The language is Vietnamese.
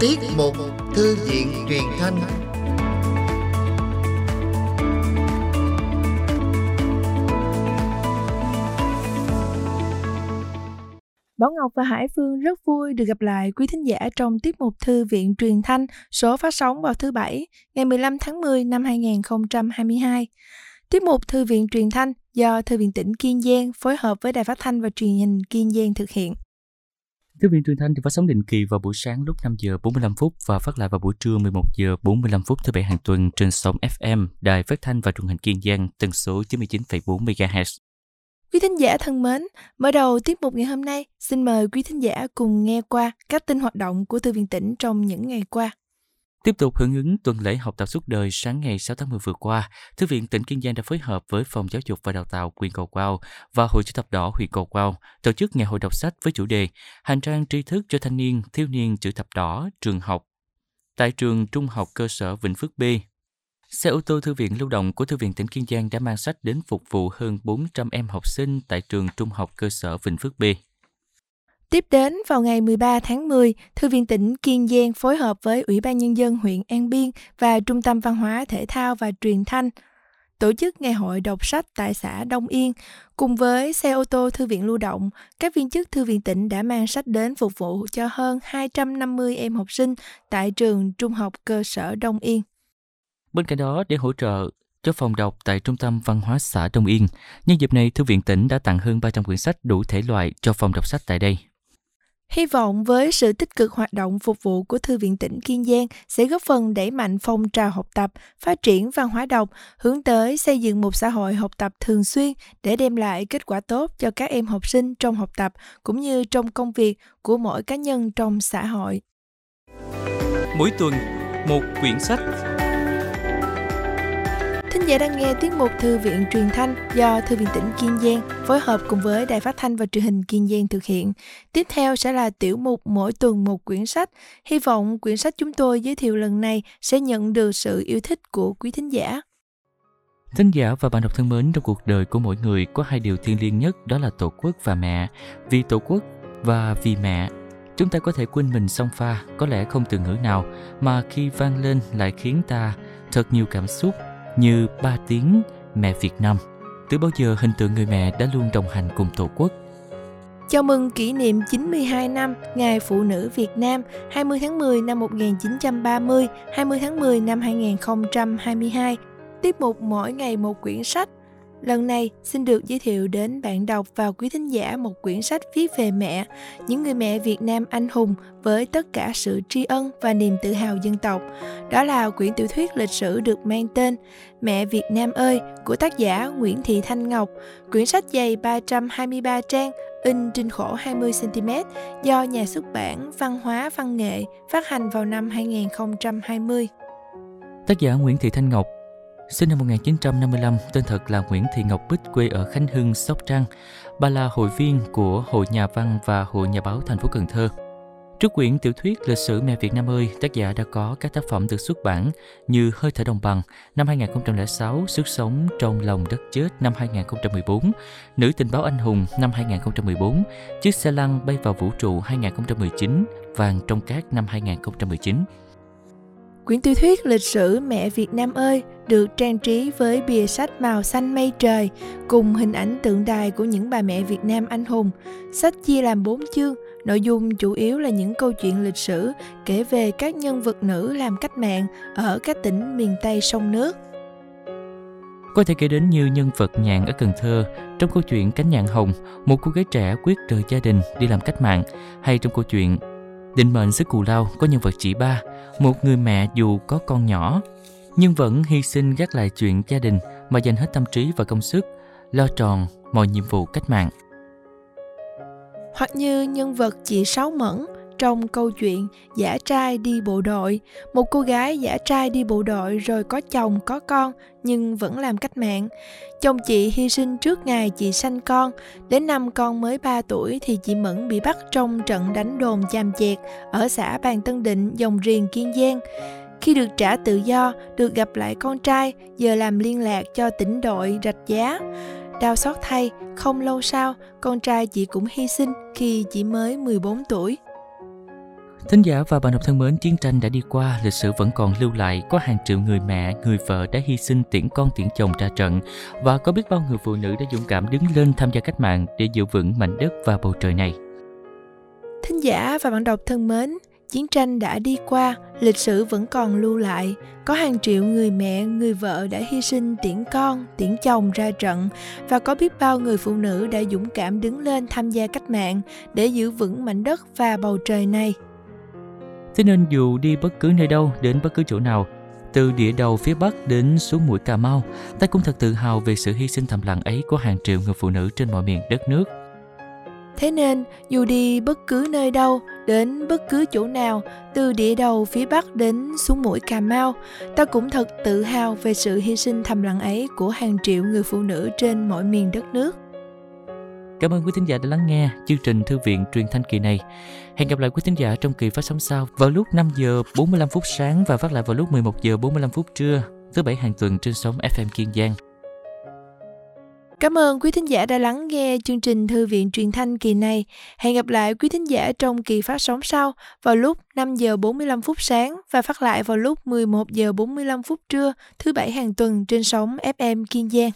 Tiết mục Thư viện truyền thanh Bảo Ngọc và Hải Phương rất vui được gặp lại quý thính giả trong tiết mục Thư viện truyền thanh số phát sóng vào thứ Bảy, ngày 15 tháng 10 năm 2022. Tiết mục Thư viện truyền thanh do Thư viện tỉnh Kiên Giang phối hợp với Đài Phát thanh và Truyền hình Kiên Giang thực hiện. Thư viện truyền thanh thì phát sóng định kỳ vào buổi sáng lúc 5 giờ 45 phút và phát lại vào buổi trưa 11 giờ 45 phút thứ bảy hàng tuần trên sóng FM, Đài Phát thanh và Truyền hình Kiên Giang tần số 99,4 MHz. Quý thính giả thân mến, mở đầu tiết mục ngày hôm nay, xin mời quý thính giả cùng nghe qua các tin hoạt động của Thư viện tỉnh trong những ngày qua. Tiếp tục hưởng ứng tuần lễ học tập suốt đời sáng ngày 6 tháng 10 vừa qua, Thư viện tỉnh Kiên Giang đã phối hợp với Phòng Giáo dục và Đào tạo quyền Cầu Quao và Hội chữ thập đỏ huyện Cầu Quao tổ chức ngày hội đọc sách với chủ đề Hành trang tri thức cho thanh niên, thiếu niên chữ thập đỏ, trường học tại trường Trung học cơ sở Vĩnh Phước B. Xe ô tô thư viện lưu động của Thư viện tỉnh Kiên Giang đã mang sách đến phục vụ hơn 400 em học sinh tại trường Trung học cơ sở Vĩnh Phước B. Tiếp đến vào ngày 13 tháng 10, Thư viện tỉnh Kiên Giang phối hợp với Ủy ban Nhân dân huyện An Biên và Trung tâm Văn hóa Thể thao và Truyền thanh tổ chức ngày hội đọc sách tại xã Đông Yên. Cùng với xe ô tô thư viện lưu động, các viên chức thư viện tỉnh đã mang sách đến phục vụ cho hơn 250 em học sinh tại trường Trung học cơ sở Đông Yên. Bên cạnh đó, để hỗ trợ cho phòng đọc tại Trung tâm Văn hóa xã Đông Yên, nhân dịp này Thư viện tỉnh đã tặng hơn 300 quyển sách đủ thể loại cho phòng đọc sách tại đây. Hy vọng với sự tích cực hoạt động phục vụ của Thư viện tỉnh Kiên Giang sẽ góp phần đẩy mạnh phong trào học tập, phát triển văn hóa đọc, hướng tới xây dựng một xã hội học tập thường xuyên để đem lại kết quả tốt cho các em học sinh trong học tập cũng như trong công việc của mỗi cá nhân trong xã hội. Mỗi tuần, một quyển sách Thính giả đang nghe tiết mục Thư viện truyền thanh do Thư viện tỉnh Kiên Giang phối hợp cùng với Đài Phát thanh và Truyền hình Kiên Giang thực hiện. Tiếp theo sẽ là tiểu mục mỗi tuần một quyển sách. Hy vọng quyển sách chúng tôi giới thiệu lần này sẽ nhận được sự yêu thích của quý thính giả. Thính giả và bạn đọc thân mến, trong cuộc đời của mỗi người có hai điều thiêng liêng nhất đó là Tổ quốc và mẹ. Vì Tổ quốc và vì mẹ, chúng ta có thể quên mình song pha, có lẽ không từ ngữ nào mà khi vang lên lại khiến ta thật nhiều cảm xúc như ba tiếng mẹ Việt Nam. Từ bao giờ hình tượng người mẹ đã luôn đồng hành cùng Tổ quốc. Chào mừng kỷ niệm 92 năm Ngày Phụ nữ Việt Nam 20 tháng 10 năm 1930, 20 tháng 10 năm 2022. Tiếp mục mỗi ngày một quyển sách Lần này xin được giới thiệu đến bạn đọc và quý thính giả một quyển sách viết về mẹ, những người mẹ Việt Nam anh hùng với tất cả sự tri ân và niềm tự hào dân tộc. Đó là quyển tiểu thuyết lịch sử được mang tên Mẹ Việt Nam ơi của tác giả Nguyễn Thị Thanh Ngọc. Quyển sách dày 323 trang, in trên khổ 20cm do nhà xuất bản Văn hóa Văn nghệ phát hành vào năm 2020. Tác giả Nguyễn Thị Thanh Ngọc Sinh năm 1955, tên thật là Nguyễn Thị Ngọc Bích, quê ở Khánh Hưng, Sóc Trăng. Bà là hội viên của Hội Nhà văn và Hội Nhà báo thành phố Cần Thơ. Trước quyển tiểu thuyết Lịch sử mẹ Việt Nam ơi, tác giả đã có các tác phẩm được xuất bản như Hơi thở đồng bằng năm 2006, Sức sống trong lòng đất chết năm 2014, Nữ tình báo anh hùng năm 2014, Chiếc xe lăn bay vào vũ trụ 2019, Vàng trong cát năm 2019. Quyển tiểu thuyết lịch sử Mẹ Việt Nam ơi được trang trí với bìa sách màu xanh mây trời cùng hình ảnh tượng đài của những bà mẹ Việt Nam anh hùng. Sách chia làm 4 chương, nội dung chủ yếu là những câu chuyện lịch sử kể về các nhân vật nữ làm cách mạng ở các tỉnh miền Tây sông nước. Có thể kể đến như nhân vật nhàn ở Cần Thơ trong câu chuyện Cánh nhạn hồng, một cô gái trẻ quyết rời gia đình đi làm cách mạng, hay trong câu chuyện Định mệnh xứ Cù Lao có nhân vật chị ba, một người mẹ dù có con nhỏ, nhưng vẫn hy sinh gác lại chuyện gia đình mà dành hết tâm trí và công sức, lo tròn mọi nhiệm vụ cách mạng. Hoặc như nhân vật chị Sáu Mẫn trong câu chuyện giả trai đi bộ đội một cô gái giả trai đi bộ đội rồi có chồng có con nhưng vẫn làm cách mạng chồng chị hy sinh trước ngày chị sanh con đến năm con mới 3 tuổi thì chị mẫn bị bắt trong trận đánh đồn chàm chẹt ở xã bàn tân định dòng riền kiên giang khi được trả tự do, được gặp lại con trai, giờ làm liên lạc cho tỉnh đội rạch giá. Đau xót thay, không lâu sau, con trai chị cũng hy sinh khi chỉ mới 14 tuổi. Thính giả và bạn đọc thân mến, chiến tranh đã đi qua, lịch sử vẫn còn lưu lại, có hàng triệu người mẹ, người vợ đã hy sinh tiễn con tiễn chồng ra trận và có biết bao người phụ nữ đã dũng cảm đứng lên tham gia cách mạng để giữ vững mảnh đất và bầu trời này. Thính giả và bạn đọc thân mến, chiến tranh đã đi qua, lịch sử vẫn còn lưu lại. Có hàng triệu người mẹ, người vợ đã hy sinh tiễn con, tiễn chồng ra trận và có biết bao người phụ nữ đã dũng cảm đứng lên tham gia cách mạng để giữ vững mảnh đất và bầu trời này. Thế nên dù đi bất cứ nơi đâu, đến bất cứ chỗ nào, từ địa đầu phía Bắc đến xuống mũi Cà Mau, ta cũng thật tự hào về sự hy sinh thầm lặng ấy của hàng triệu người phụ nữ trên mọi miền đất nước. Thế nên, dù đi bất cứ nơi đâu, đến bất cứ chỗ nào, từ địa đầu phía Bắc đến xuống mũi Cà Mau, ta cũng thật tự hào về sự hy sinh thầm lặng ấy của hàng triệu người phụ nữ trên mọi miền đất nước. Cảm ơn quý thính giả đã lắng nghe chương trình Thư viện truyền thanh kỳ này. Hẹn gặp lại quý thính giả trong kỳ phát sóng sau vào lúc 5 giờ 45 phút sáng và phát lại vào lúc 11 giờ 45 phút trưa, thứ bảy hàng tuần trên sóng FM Kiên Giang. Cảm ơn quý thính giả đã lắng nghe chương trình Thư viện truyền thanh kỳ này. Hẹn gặp lại quý thính giả trong kỳ phát sóng sau vào lúc 5 giờ 45 phút sáng và phát lại vào lúc 11 giờ 45 phút trưa thứ bảy hàng tuần trên sóng FM Kiên Giang.